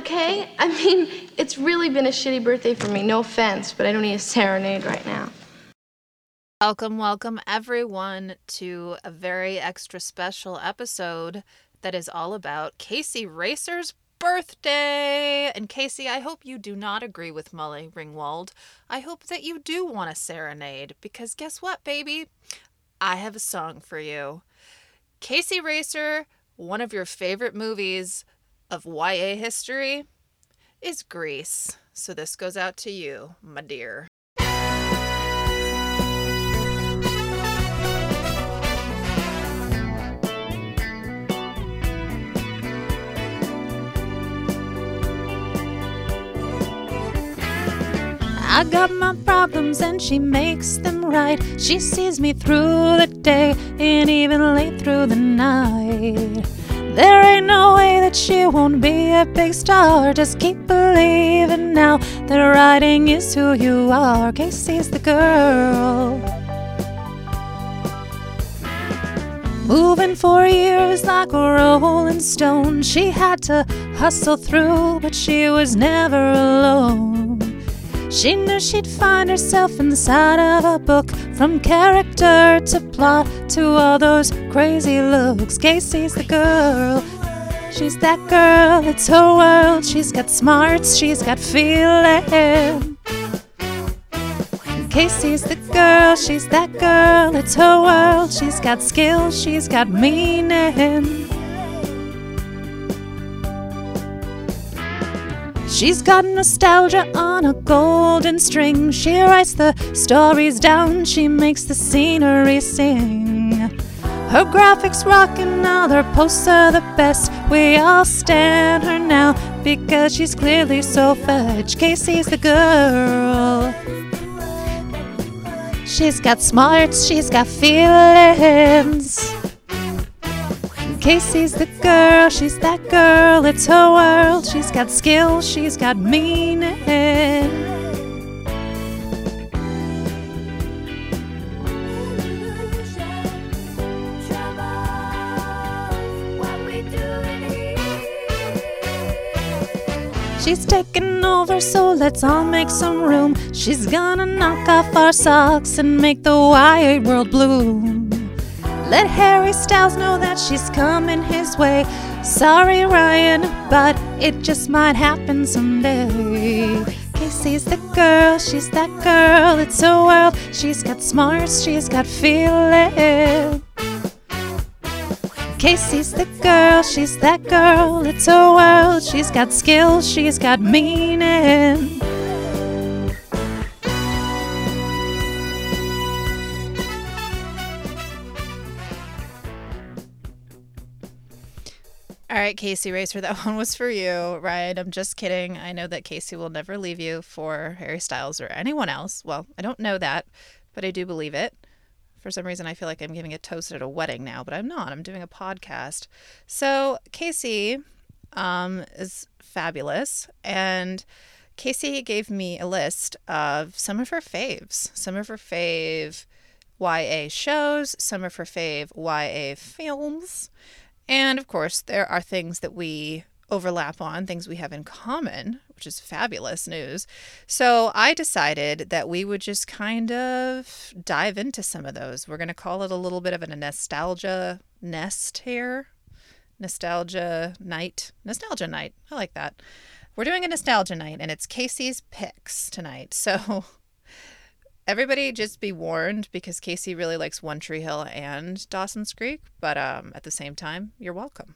okay? I mean, it's really been a shitty birthday for me. No offense, but I don't need a serenade right now. Welcome, welcome everyone to a very extra special episode that is all about Kaycee Racer's birthday. And Kaycee, I hope you do not agree with Molly Ringwald. I hope that you do want a serenade because guess what, baby? I have a song for you. Kaycee Racer, one of your favorite movies of YA history, is Grease. So this goes out to you, my dear. I got my problems and she makes them right. She sees me through the day and even late through the night. There ain't no way that she won't be a big star. Just keep believing now that writing is who you are. Kaycee's the girl. Moving for years like a rolling stone. She had to hustle through, but she was never alone. She knew she'd find herself inside of a book, from character to plot to all those crazy looks. Kaycee's the girl. She's that girl, it's her world. She's got smarts, she's got feeling. Kaycee's the girl, she's that girl, it's her world. She's got skills, she's got meaning. She's got nostalgia on a golden string. She writes the stories down, she makes the scenery sing. Her graphics rockin', their posts are the best. We all stand her now because she's clearly so fetch. Kaycee's the girl. She's got smarts, she's got feelings. Kaycee's the girl, she's that girl, it's her world. She's got skills, she's got meaning. She's taking over, so let's all make some room. She's gonna knock off our socks and make the wide world bloom. Let Harry Styles know that she's coming his way. Sorry, Ryan, but it just might happen someday. Kaycee's the girl, she's that girl, it's a world. She's got smarts, she's got feeling. Kaycee's the girl, she's that girl, it's a world. She's got skills, she's got meaning. All right, Kaycee Racer, that one was for you, right? I'm just kidding. I know that Kaycee will never leave you for Harry Styles or anyone else. Well, I don't know that, but I do believe it. For some reason, I feel like I'm giving a toast at a wedding now, but I'm not. I'm doing a podcast. So, Kaycee um, is fabulous. And Kaycee gave me a list of some of her faves, some of her fave YA shows, some of her fave YA films. And of course, there are things that we overlap on, things we have in common, which is fabulous news. So I decided that we would just kind of dive into some of those. We're going to call it a little bit of a nostalgia nest here. Nostalgia night. Nostalgia night. I like that. We're doing a nostalgia night, and it's Kaycee's picks tonight. So everybody just be warned because Kaycee really likes One Tree Hill and Dawson's Creek, but um, at the same time, you're welcome.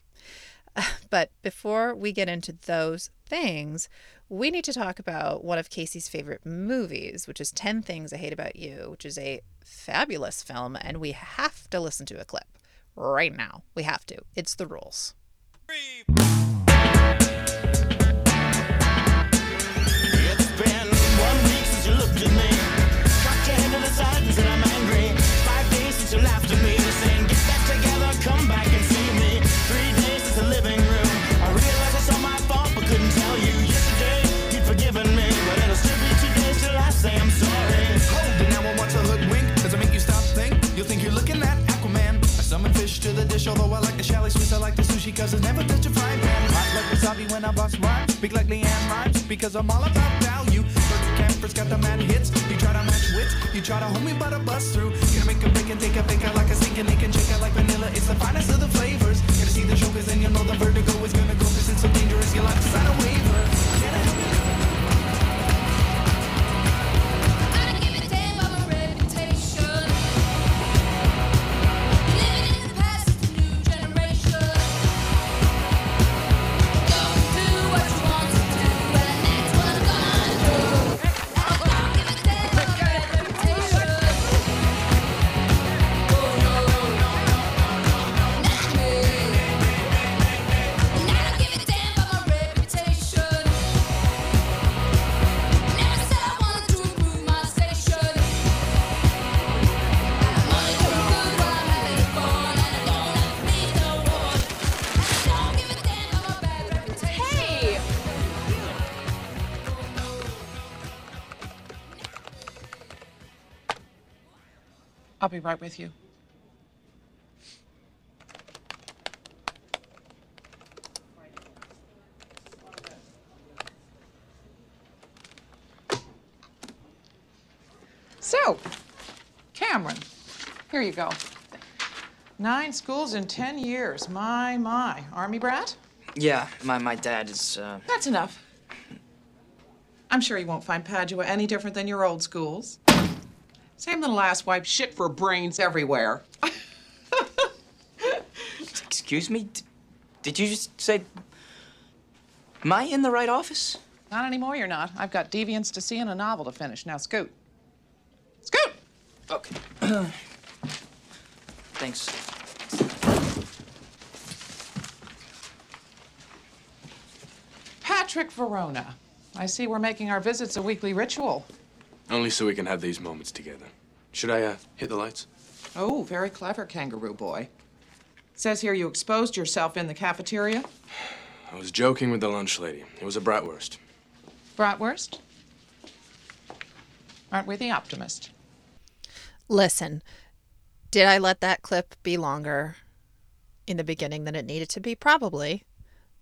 But before we get into those things, we need to talk about one of Kaycee's favorite movies, which is 10 Things I Hate About You, which is a fabulous film, and we have to listen to a clip right now. We have to. It's the rules. It's because it's never touch a frying pan. Hot like wasabi when I bust rhymes. Big like LeAnn Rimes because I'm all about value. Perfect campers got the mad hits. You try to match wits, you try to hold me but I bust through. Gonna make a bake and take a bake like a stinking leak and chicken like vanilla. It's the finest of the flavors. Gonna see the cause then you know the vertigo is gonna go cause it's so dangerous. You like to sign a waiver. Be right with you. So, Cameron, here you go. Nine schools in 10 years. My, my. Army brat? Yeah, my, my dad is, uh, That's enough. I'm sure you won't find Padua any different than your old schools. Same little asswipe shit for brains everywhere. excuse me? D- did you just say. Am I in the right office? Not anymore, you're not. I've got Deviants to see and a novel to finish. Now, scoot. Scoot! Okay. Thanks. Patrick Verona. I see we're making our visits a weekly ritual. Only so we can have these moments together. Should I, uh, hit the lights? Oh, very clever, kangaroo boy. Says here you exposed yourself in the cafeteria. I was joking with the lunch lady. It was a bratwurst. Bratwurst? Aren't we the optimist? Listen, did I let that clip be longer in the beginning than it needed to be? Probably.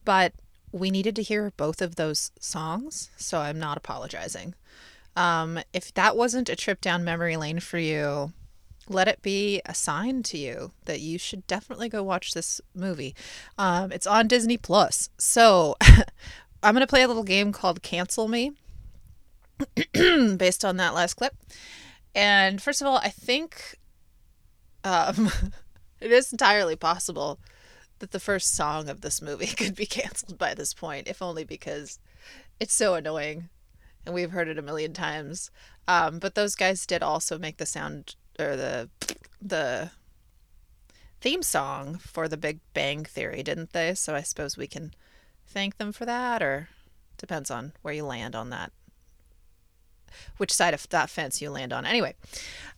But we needed to hear both of those songs, so I'm not apologizing. Um, if that wasn't a trip down memory lane for you, let it be a sign to you that you should definitely go watch this movie. Um, it's on Disney Plus. So I'm going to play a little game called Cancel Me based on that last clip. And first of all, I think um, it is entirely possible that the first song of this movie could be canceled by this point, if only because it's so annoying and we've heard it a million times. Um, but those guys did also make the sound or the the theme song for the Big Bang Theory, didn't they? So I suppose we can thank them for that, or depends on where you land on that which side of that fence you land on. Anyway,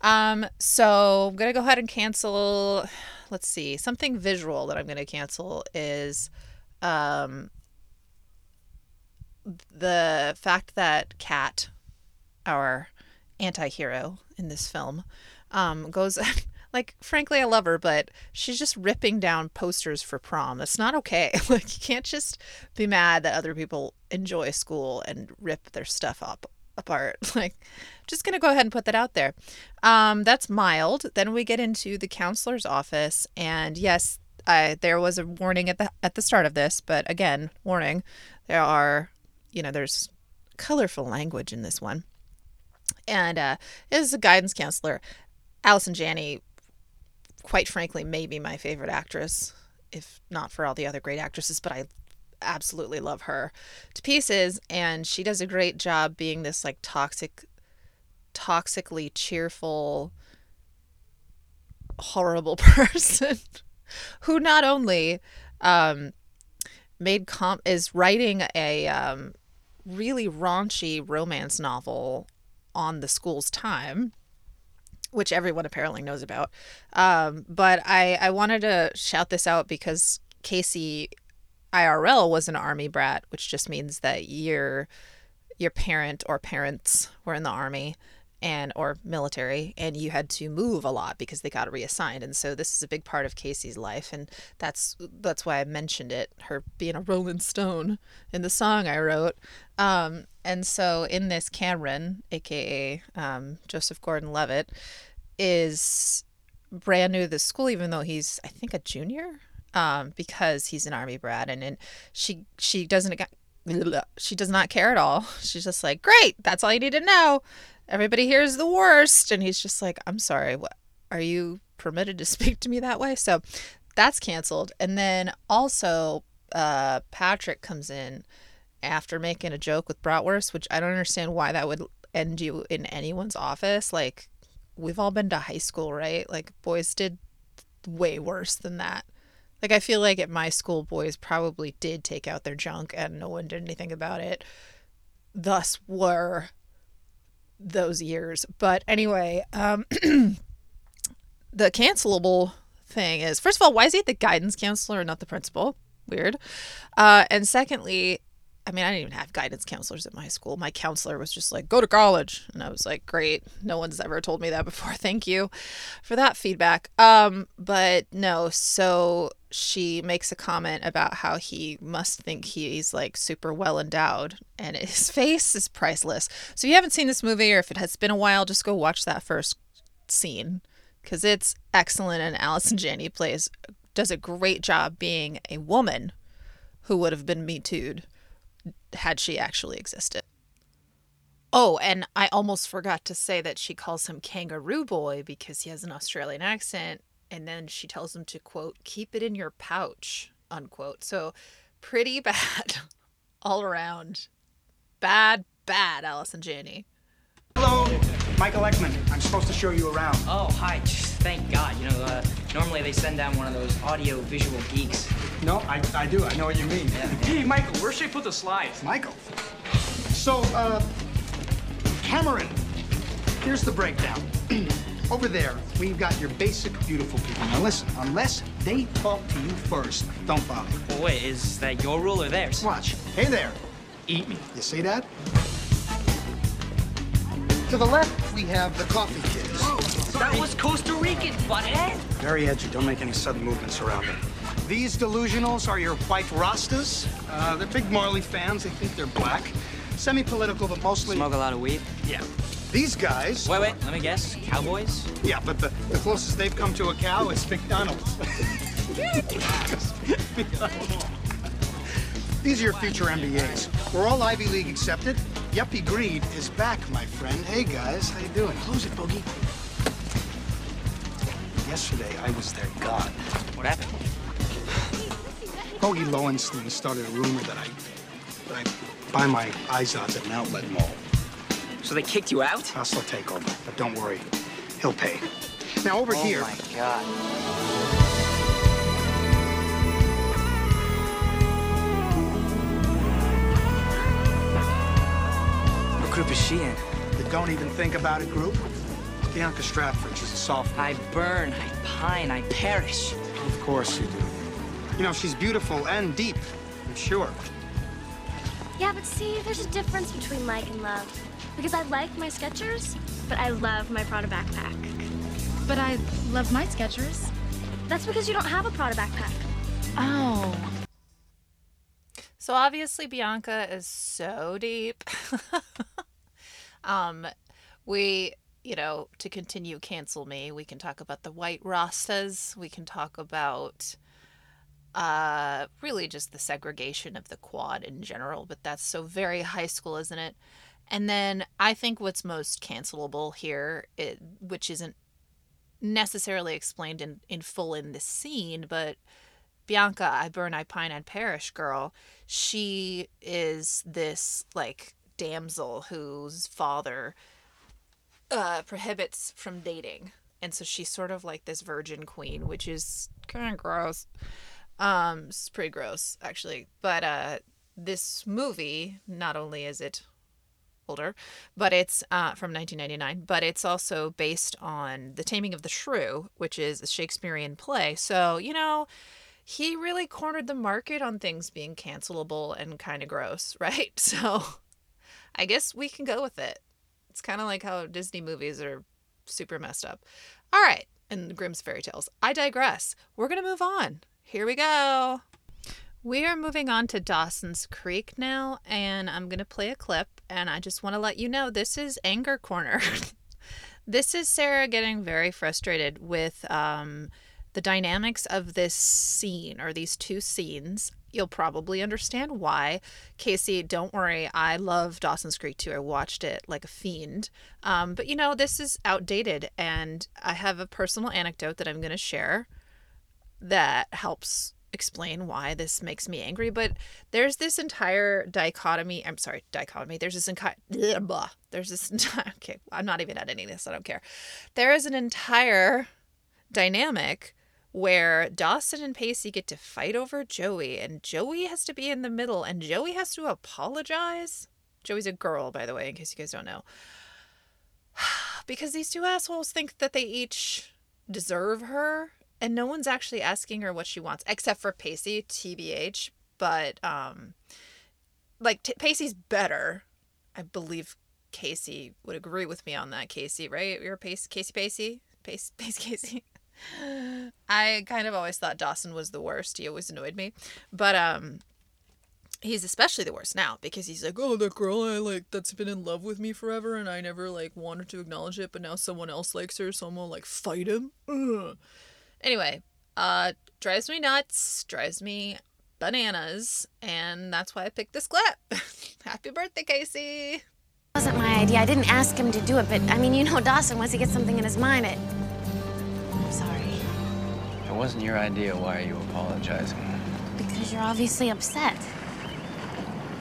um, so I'm gonna go ahead and cancel. Let's see, something visual that I'm gonna cancel is um, the fact that Kat, our anti-hero in this film, um, goes. Like, frankly, I love her, but she's just ripping down posters for prom. That's not okay. Like, you can't just be mad that other people enjoy school and rip their stuff up apart. Like, just gonna go ahead and put that out there. Um, that's mild. Then we get into the counselor's office, and yes, I there was a warning at the at the start of this, but again, warning. There are, you know, there's colorful language in this one, and uh, is a guidance counselor. Allison Janney, quite frankly, may be my favorite actress, if not for all the other great actresses, but I absolutely love her to pieces and she does a great job being this like toxic toxically cheerful horrible person who not only um made comp is writing a um really raunchy romance novel on the school's time which everyone apparently knows about. Um but i i wanted to shout this out because kaycee IRL was an army brat, which just means that your your parent or parents were in the army, and or military and you had to move a lot because they got reassigned. And so this is a big part of Kaycee's life and that's that's why I mentioned it her being a rolling stone in the song I wrote. Um and so in this Cameron aka um, Joseph Gordon-Levitt is brand new to the school even though he's I think a junior um because he's an army brat and, and she she doesn't she does not care at all. She's just like great that's all you need to know everybody here is the worst. And he's just like i'm sorry what are you permitted to speak to me that way? So that's canceled. And then also uh patrick comes in after making a joke with bratwurst which i don't understand why that would end you in anyone's office. Like we've all been to high school right? Like boys did way worse than that. Like I feel like at my school boys probably did take out their junk and no one did anything about it. Thus were those years. But anyway, um the cancelable thing is first of all, why is he the guidance counselor and not the principal? Weird. Uh and secondly, I mean, I didn't even have guidance counselors at my school. My counselor was just like, go to college. And I was like, great. No one's ever told me that before. Thank you for that feedback. Um, but no, so she makes a comment about how he must think he's like super well endowed and his face is priceless. So if you haven't seen this movie or if it has been a while, just go watch that first scene because it's excellent and Allison Janney plays does a great job being a woman who would have been me had she actually existed. Oh, and I almost forgot to say that she calls him Kangaroo Boy because he has an Australian accent. And then she tells him to, quote, keep it in your pouch, unquote. So pretty bad all around. Bad, bad, Allison Janney. Hello, Michael Eckman. I'm supposed to show you around. Oh, hi. Thank God. You know, uh, normally they send down one of those audio visual geeks. No, I, I do. I know what you mean. Hey, Michael, where should I put the slides? Michael. So, uh, Cameron, here's the breakdown. Over there, we've got your basic beautiful people. Now listen, unless they talk to you first, don't bother. Well, wait, is that your rule or theirs? Watch. Hey there. Eat me. You see that? To the left, we have the coffee kids. That was Costa Rican, butthead. Very edgy. Don't make any sudden movements around them. These delusionals are your white Rastas. Uh, they're big Marley fans. They think they're black. Semi-political, but mostly... Smoke a lot of weed? Yeah. These guys... Wait, wait, let me guess. Cowboys? Yeah, but the, the closest they've come to a cow is McDonald's. These are your future MBAs. We're all Ivy League accepted. Yuppie greed is back, my friend. Hey, guys, how you doing? Close it, Boogie. Yesterday, I was their god. What happened? Bogey Lowenstein started a rumor that I, that I buy my Izod's at an outlet mall. So they kicked you out? Hostile takeover, but don't worry, he'll pay. Now over oh here. Oh, my God. What group is she in? The don't even think about it group. Bianca Stratford, she's a sophomore. I burn, I pine, I perish. Of course you do. You know, she's beautiful and deep, I'm sure. Yeah, but see, there's a difference between like and love. Because I like my Skechers, but I love my Prada backpack. But I love my Skechers. That's because you don't have a Prada backpack. Oh. So obviously Bianca is so deep. um we, you know, to continue cancel me, we can talk about the white rastas, we can talk about uh really just the segregation of the quad in general, but that's so very high school, isn't it? And then I think what's most cancelable here, it, which isn't necessarily explained in, in full in this scene, but Bianca, I burn, I pine, and perish girl, she is this like damsel whose father uh, prohibits from dating. And so she's sort of like this virgin queen, which is kind of gross. Um, it's pretty gross, actually. But uh, this movie, not only is it older, but it's uh, from 1999, but it's also based on The Taming of the Shrew, which is a Shakespearean play. So, you know, he really cornered the market on things being cancelable and kind of gross, right? So I guess we can go with it. It's kind of like how Disney movies are super messed up. All right, and Grimm's fairy tales. I digress. We're going to move on. Here we go. We are moving on to Dawson's Creek now, and I'm going to play a clip. And I just want to let you know this is Anger Corner. this is Sarah getting very frustrated with um, the dynamics of this scene or these two scenes. You'll probably understand why. Kaycee, don't worry. I love Dawson's Creek too. I watched it like a fiend. Um, but you know, this is outdated, and I have a personal anecdote that I'm going to share that helps explain why this makes me angry. But there's this entire dichotomy. I'm sorry, dichotomy. There's this entire. There's this entire. Okay, I'm not even editing this. I don't care. There is an entire dynamic where Dawson and Pacey get to fight over Joey, and Joey has to be in the middle, and Joey has to apologize. Joey's a girl, by the way, in case you guys don't know. because these two assholes think that they each deserve her, and no one's actually asking her what she wants, except for Pacey, TBH. But, um, like, T- Pacey's better. I believe Kaycee would agree with me on that, Kaycee, right? You're Pace, Kaycee Pacey? Pace, Pace Kaycee. I kind of always thought Dawson was the worst. He always annoyed me. But um he's especially the worst now because he's like, "Oh, that girl I like that's been in love with me forever and I never like wanted to acknowledge it, but now someone else likes her, so I'm gonna like fight him." Ugh. Anyway, uh drives me nuts, drives me bananas, and that's why I picked this clip. Happy birthday, Kaycee. wasn't my idea. I didn't ask him to do it, but I mean, you know Dawson, once he gets something in his mind, it. I'm sorry. If it wasn't your idea, why are you apologizing? Because you're obviously upset.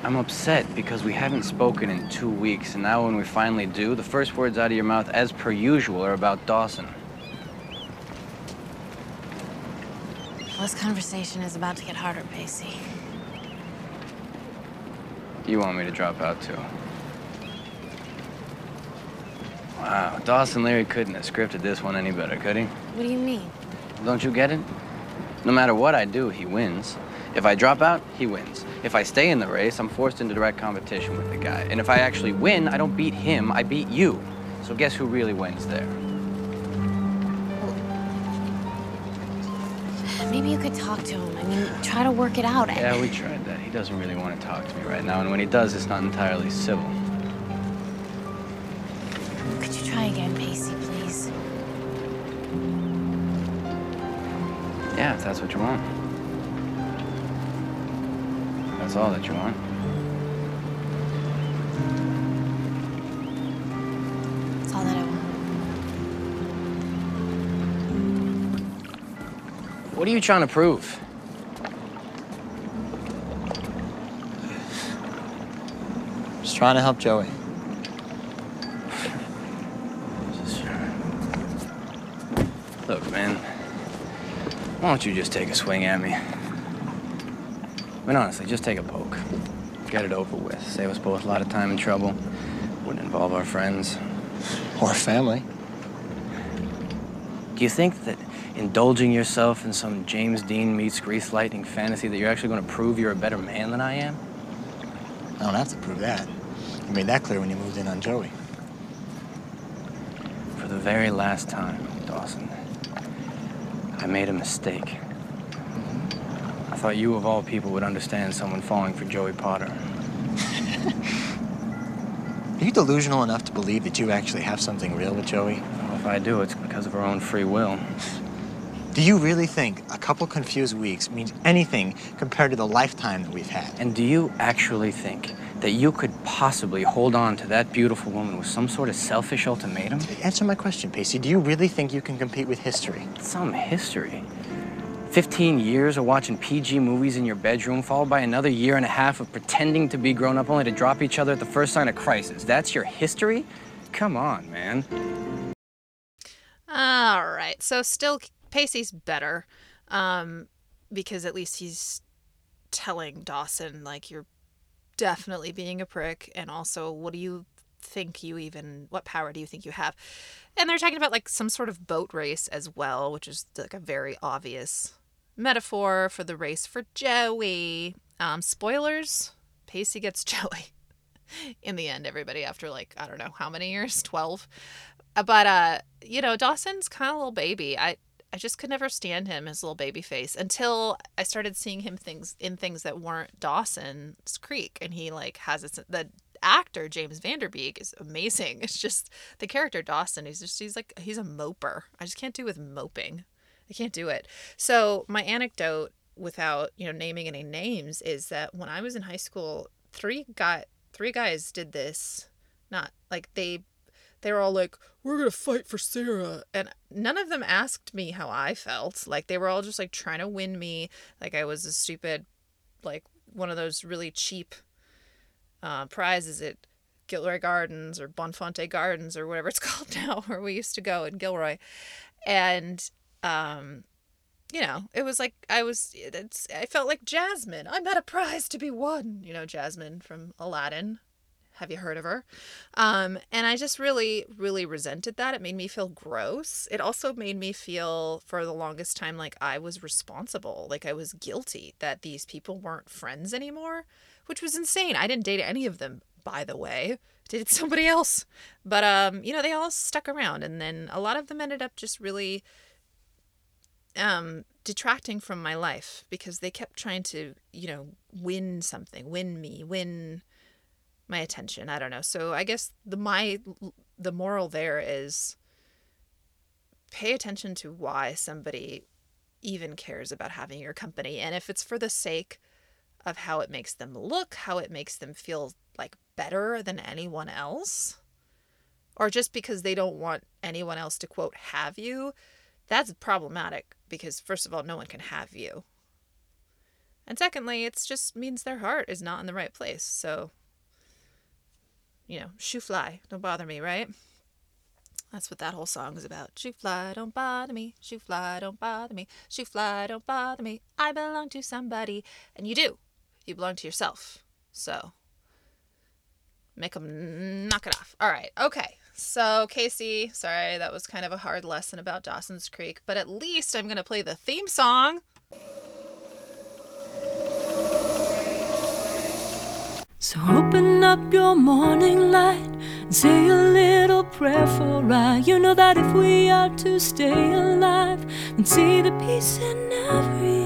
I'm upset because we haven't spoken in two weeks, and now when we finally do, the first words out of your mouth, as per usual, are about Dawson. This conversation is about to get harder, Pacey. You want me to drop out too? Wow, Dawson Leary couldn't have scripted this one any better, could he? What do you mean? Don't you get it? No matter what I do, he wins. If I drop out, he wins. If I stay in the race, I'm forced into direct competition with the guy. And if I actually win, I don't beat him, I beat you. So guess who really wins there? Maybe you could talk to him. I mean, try to work it out. Yeah, we tried that. He doesn't really want to talk to me right now, and when he does, it's not entirely civil. Could you try again, Pacey, please? Yeah, if that's what you want. That's all that you want. What are you trying to prove? Just trying to help Joey. Look, man. Why don't you just take a swing at me? I mean, honestly, just take a poke. Get it over with. Save us both a lot of time and trouble. Wouldn't involve our friends. Or family. Do you think that indulging yourself in some James Dean meets Grease Lightning fantasy that you're actually going to prove you're a better man than I am? I don't have to prove that. You made that clear when you moved in on Joey. For the very last time, Dawson, I made a mistake. I thought you, of all people, would understand someone falling for Joey Potter. Are you delusional enough to believe that you actually have something real with Joey? Well, if I do, it's because of her own free will. Do you really think a couple confused weeks means anything compared to the lifetime that we've had? And do you actually think that you could possibly hold on to that beautiful woman with some sort of selfish ultimatum? Answer my question, Pacey. Do you really think you can compete with history? Some history? 15 years of watching PG movies in your bedroom, followed by another year and a half of pretending to be grown up only to drop each other at the first sign of crisis. That's your history? Come on, man. All right. So still Pacey's better. Um because at least he's telling Dawson like you're definitely being a prick and also what do you think you even what power do you think you have? And they're talking about like some sort of boat race as well, which is like a very obvious metaphor for the race for Joey. Um spoilers, Pacey gets Joey. in the end, everybody after like I don't know how many years, twelve. Uh, But uh, you know, Dawson's kind of a little baby. I I just could never stand him his little baby face until I started seeing him things in things that weren't Dawson's Creek, and he like has its the actor James Van Der Beek is amazing. It's just the character Dawson. He's just he's like he's a moper. I just can't do with moping. I can't do it. So my anecdote, without you know naming any names, is that when I was in high school, three got three guys did this. Not like they they were all like, "We're gonna fight for Sarah," and none of them asked me how I felt. Like they were all just like trying to win me. Like I was a stupid, like one of those really cheap uh, prizes at Gilroy Gardens or Bonfante Gardens or whatever it's called now, where we used to go in Gilroy, and um, you know, it was like I was. It's I felt like Jasmine. I'm at a prize to be won. You know, Jasmine from Aladdin. Have you heard of her? Um, and I just really, really resented that. It made me feel gross. It also made me feel, for the longest time, like I was responsible, like I was guilty that these people weren't friends anymore, which was insane. I didn't date any of them, by the way. Dated somebody else. But, um, you know, they all stuck around. And then a lot of them ended up just really um, detracting from my life because they kept trying to, you know, win something, win me, win my attention. I don't know. So I guess the my the moral there is pay attention to why somebody even cares about having your company and if it's for the sake of how it makes them look, how it makes them feel like better than anyone else, or just because they don't want anyone else to quote have you, that's problematic because first of all, no one can have you. And secondly, it just means their heart is not in the right place. So, you know, shoo fly, don't bother me, right? That's what that whole song is about. Shoo fly, don't bother me. Shoo fly, don't bother me. Shoo fly, don't bother me. I belong to somebody. And you do. You belong to yourself. So, make them knock it off. All right. Okay. So, Kaycee, sorry, that was kind of a hard lesson about Dawson's Creek, but at least I'm going to play the theme song. So open up your morning light and say a little prayer for I. You know that if we are to stay alive, and see the peace in every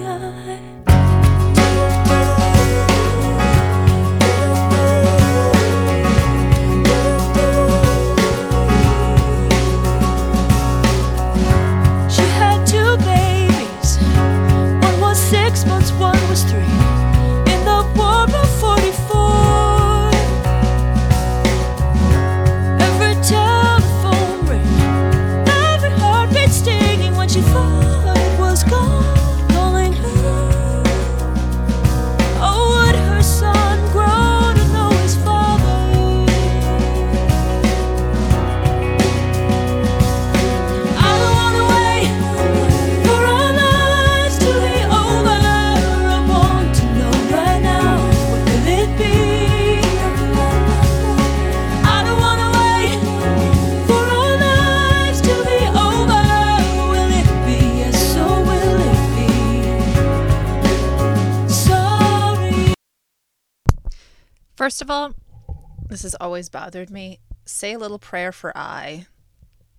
always bothered me. Say a little prayer for I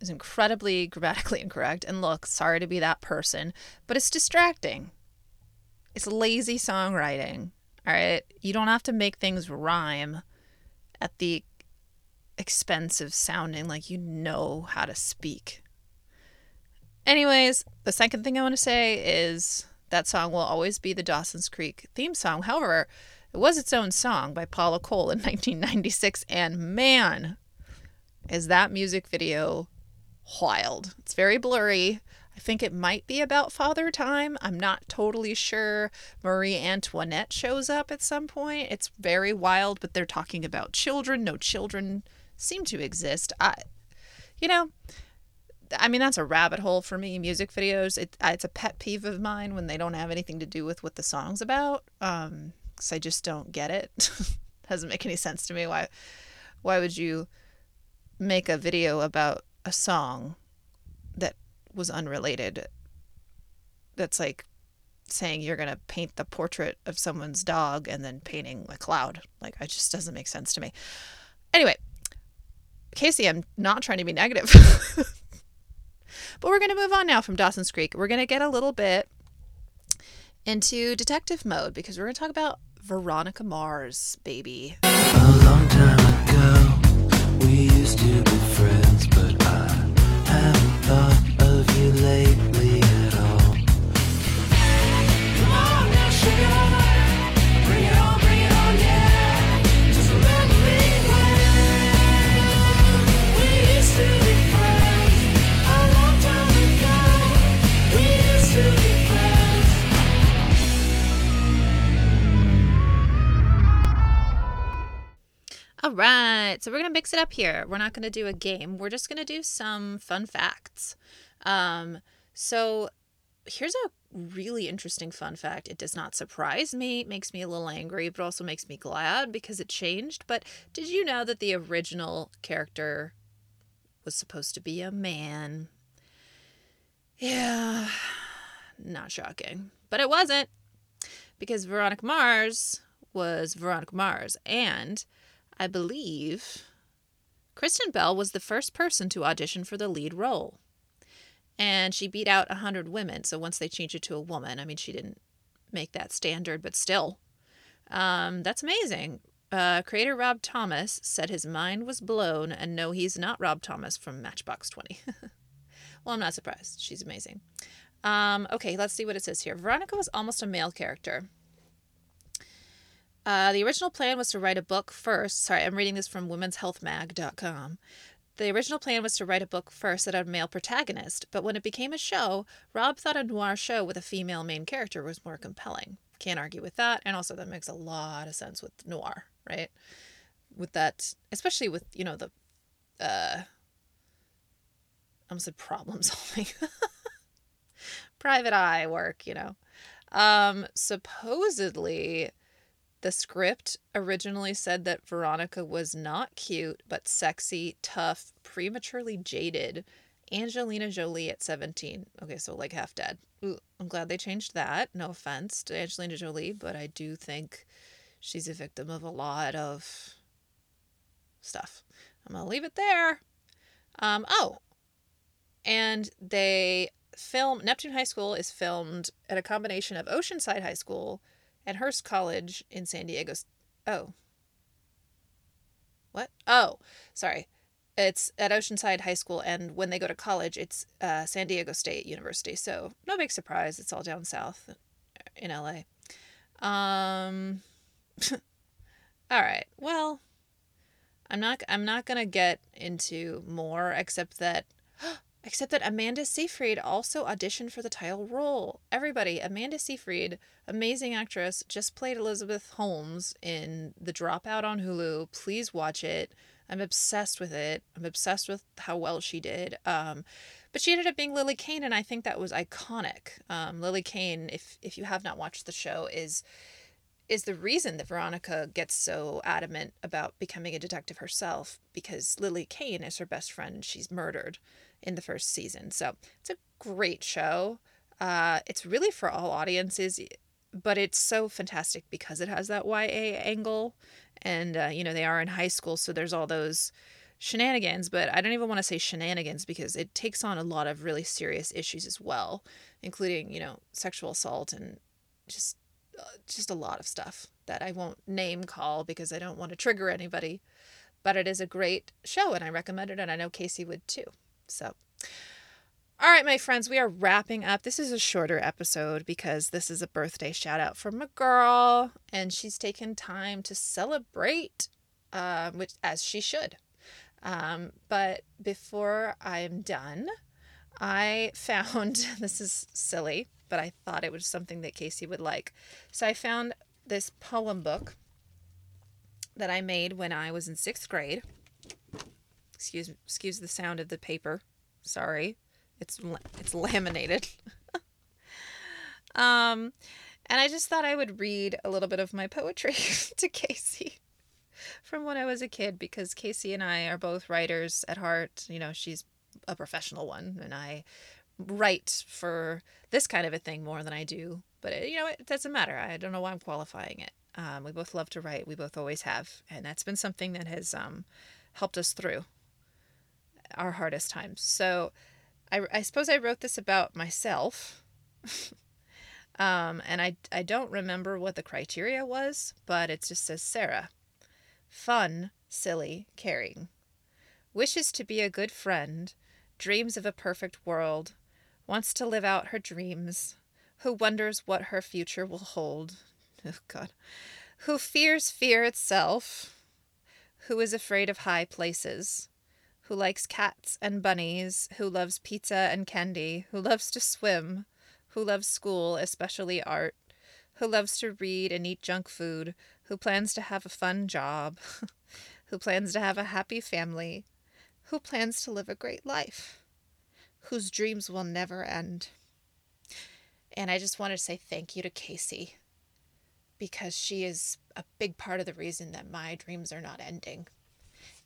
is incredibly grammatically incorrect. And look, sorry to be that person, but it's distracting. It's lazy songwriting. All right. You don't have to make things rhyme at the expense of sounding like you know how to speak. Anyways, the second thing I want to say is that song will always be the Dawson's Creek theme song. However, it was its own song by Paula Cole in 1996, and man, is that music video wild. It's very blurry. I think it might be about Father Time. I'm not totally sure. Marie Antoinette shows up at some point. It's very wild, but they're talking about children. No children seem to exist. I, you know, I mean, that's a rabbit hole for me. Music videos, it, it's a pet peeve of mine when they don't have anything to do with what the song's about. Um, because I just don't get it. Doesn't make any sense to me. Why, why would you make a video about a song that was unrelated? That's like saying you're going to paint the portrait of someone's dog and then painting a cloud. Like, it just doesn't make sense to me. Anyway, Kaycee, I'm not trying to be negative. but we're going to move on now from Dawson's Creek. We're going to get a little bit into detective mode because we're going to talk about Veronica Mars, baby. We used to be friends, right, so we're gonna mix it up here. We're not gonna do a game. We're just gonna do some fun facts. Um, so here's a really interesting fun fact. It does not surprise me. It makes me a little angry, but also makes me glad because it changed. But did you know that the original character was supposed to be a man? Yeah, not shocking, but it wasn't because Veronica Mars was Veronica Mars, and I believe Kristen Bell was the first person to audition for the lead role. And she beat out 100 women. So once they changed it to a woman, I mean, she didn't make that standard, but still. Um, that's amazing. Uh, creator Rob Thomas said his mind was blown, and no, he's not Rob Thomas from Matchbox 20. well, I'm not surprised. She's amazing. Um, okay, let's see what it says here. Veronica was almost a male character. Uh, the original plan was to write a book first. Sorry, I'm reading this from womenshealthmag.com. The original plan was to write a book first that had a male protagonist, but when it became a show, Rob thought a noir show with a female main character was more compelling. Can't argue with that, and also that makes a lot of sense with noir, right? With that, especially with you know the, uh, I almost said problem solving, private eye work, you know. Um, supposedly, the script originally said that Veronica was not cute, but sexy, tough, prematurely jaded. Angelina Jolie at 17. Okay, so like half dead. Ooh, I'm glad they changed that. No offense to Angelina Jolie, but I do think she's a victim of a lot of stuff. I'm going to leave it there. Um, oh, and they film Neptune High School is filmed at a combination of Oceanside High School and Hearst College in San Diego. Oh. What? Oh, sorry. It's at Oceanside High School, and when they go to college, it's uh, San Diego State University. So no big surprise. It's all down south in LA. Um. all right. Well, I'm not. I'm not gonna get into more, except that Except that Amanda Seyfried also auditioned for the title role. Everybody, Amanda Seyfried, amazing actress, just played Elizabeth Holmes in The Dropout on Hulu. Please watch it. I'm obsessed with it. I'm obsessed with how well she did. Um, but she ended up being Lilly Kane, and I think that was iconic. Um, Lilly Kane, if if you have not watched the show, is is the reason that Veronica gets so adamant about becoming a detective herself because Lilly Kane is her best friend. She's murdered in the first season. So it's a great show. Uh, it's really for all audiences, but it's so fantastic because it has that YA angle. And, uh, you know, they are in high school, so there's all those shenanigans, but I don't even want to say shenanigans because it takes on a lot of really serious issues as well, including, you know, sexual assault and just uh, just a lot of stuff that I won't name call because I don't want to trigger anybody. But it is a great show and I recommend it and I know Kaycee would too. So, all right, my friends, we are wrapping up. This is a shorter episode because this is a birthday shout out from a girl, and she's taken time to celebrate, uh, which as she should. Um, but before I'm done, I found this is silly, but I thought it was something that Kaycee would like. So I found this poem book that I made when I was in sixth grade excuse excuse the sound of the paper. Sorry, it's it's laminated. um, and I just thought I would read a little bit of my poetry to Kaycee from when I was a kid because Kaycee and I are both writers at heart. You know, she's a professional one, and I write for this kind of a thing more than I do But it, you know, it doesn't matter. I don't know why I'm qualifying it. Um, we both love to write. We both always have, and that's been something that has um, helped us through our hardest times. So, I, I suppose I wrote this about myself. um, and I, I don't remember what the criteria was, but it just says Sarah. Fun, silly, caring. Wishes to be a good friend, dreams of a perfect world, wants to live out her dreams, who wonders what her future will hold. Oh, God. Who fears fear itself, who is afraid of high places, who likes cats and bunnies, who loves pizza and candy, who loves to swim, who loves school, especially art, who loves to read and eat junk food, who plans to have a fun job, who plans to have a happy family, who plans to live a great life, whose dreams will never end. And I just want to say thank you to Kaycee because she is a big part of the reason that my dreams are not ending.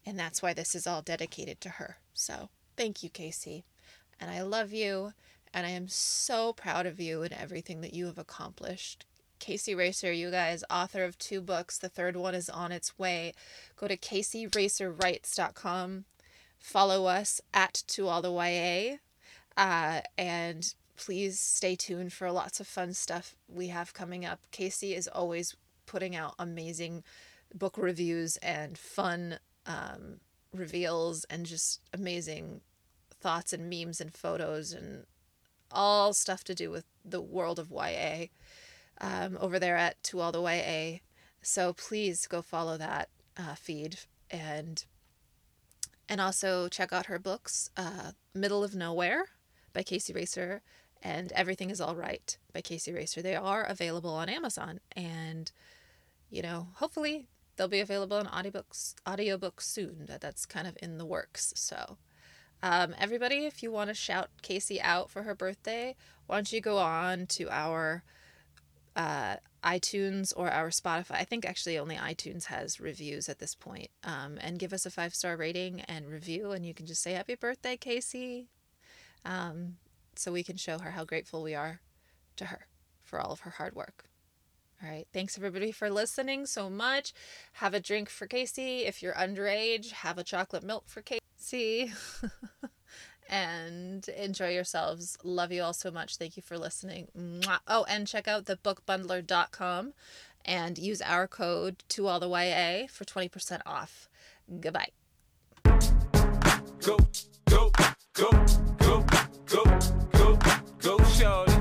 And that's why this is all dedicated to her. So thank you, Kaycee. And I love you. And I am so proud of you and everything that you have accomplished. Kaycee Racer, you guys, author of two books. The third one is on its way. Go to KayceeRacerWrites.com. Follow us at To All the YA. Uh, and please stay tuned for lots of fun stuff we have coming up. Kaycee is always putting out amazing book reviews and fun um, reveals and just amazing thoughts and memes and photos and all stuff to do with the world of YA um, over there at To All the YA. So please go follow that uh, feed and and also check out her books, uh, Middle of Nowhere by Kaycee Racer and Everything is All Right by Kaycee Racer. They are available on Amazon and you know, hopefully they'll be available in audiobooks audiobooks soon. That that's kind of in the works. So um, everybody, if you want to shout Kaycee out for her birthday, why don't you go on to our uh, iTunes or our Spotify? I think actually only iTunes has reviews at this point. Um, and give us a five star rating and review, and you can just say Happy Birthday, Kaycee. Um, so we can show her how grateful we are to her for all of her hard work. All right. Thanks everybody for listening so much. Have a drink for Kaycee. If you're underage, have a chocolate milk for Kaycee. and enjoy yourselves. Love you all so much. Thank you for listening. Mwah. Oh, and check out the bookbundler.com and use our code to all the YA for 20% off. Goodbye. Go, go, go, go, go, go, go, shorty.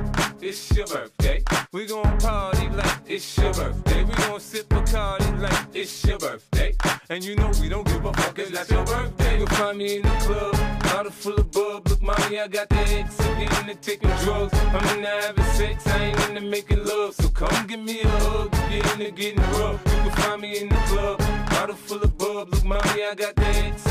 It's your birthday. We gon' party like it's your birthday. We gon' sip a party like it's your birthday. And you know we don't give a fuck, it's your birthday. You'll find me in the club, bottle full of bub. Look, mommy, I got the X. I'm getting into taking drugs. I'm into having sex, I ain't into making love. So come give me a hug, get in into getting rough. You can find me in the club, bottle full of bub. Look, mommy, I got the X.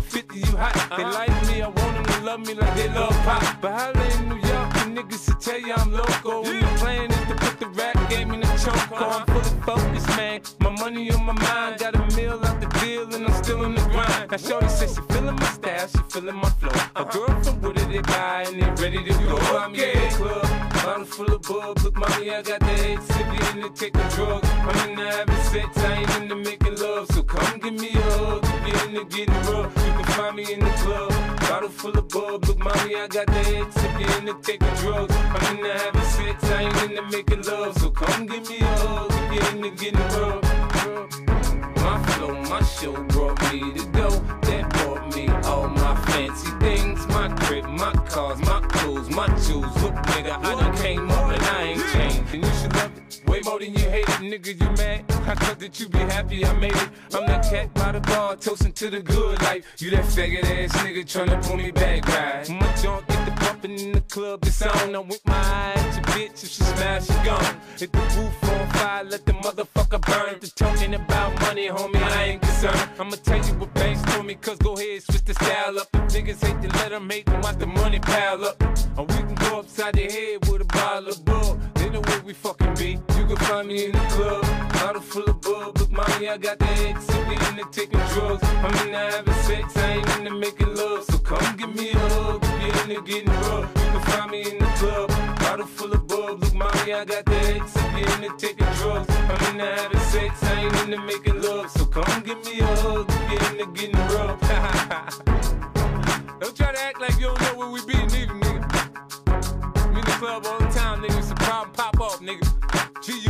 50, you hot. They uh-huh. like me, I want them to love me like they love pop. But holla in New York, the niggas to tell you I'm local. When the plan is to put the rap game in the choke. Uh-huh. I'm fully focused, man. My money on my mind, got a meal out the deal, and I'm still in the grind. Now, Shorty says she feeling my style, she feeling my flow. A girl from Wooded, they buy, and they ready to go. I'm in the club, bottle full of bub. Look, mommy, I got the head sippy in the taking drugs. I'm in the having sex, I ain't into making love. So come give me a hug, get into getting rough. You can find me in the club, bottle full of bub. Look, mommy, I got the head sippy in the taking drugs. I'm in the having sex, I ain't into making love. So come give me a hug, get into getting rough. My flow, my show brought me to go. That brought me all my fancy things. My crib, my cars, my clothes, my jewels. Look, nigga, I done nigga, you mad? I thought that you be happy I made it. I'm that cat by the bar, toasting to the good life. You that faggot ass nigga tryna pull me back, right? My junk get the bumping in the club, it's on. I'm with my eye at your bitch, if she smash, she gone. Hit the roof on fire, let the motherfucker burn. The talking about money, homie, I ain't concerned. I'ma tell you what banks told me, cause go ahead, switch the style up. If niggas hate to let them hate them, watch the money pile up. Or we can go upside the head with a bottle of know where we fucking be. You can find me in the club, bottle full of bub. Look, mommy, I got the ex, so we in there taking drugs. I'm in there having sex, I ain't in there making love. So come give me a hug, if you're in there getting rough. You can find me in the club, bottle full of bub. Look, mommy, I got the ex, so we in there taking drugs. I'm in there having sex, I ain't in there making love. So come give me a hug, if you're in there getting rough. don't try to act like you don't know where we be, neither, nigga. I'm in the club all the time, nigga pop up, nigga. Jesus.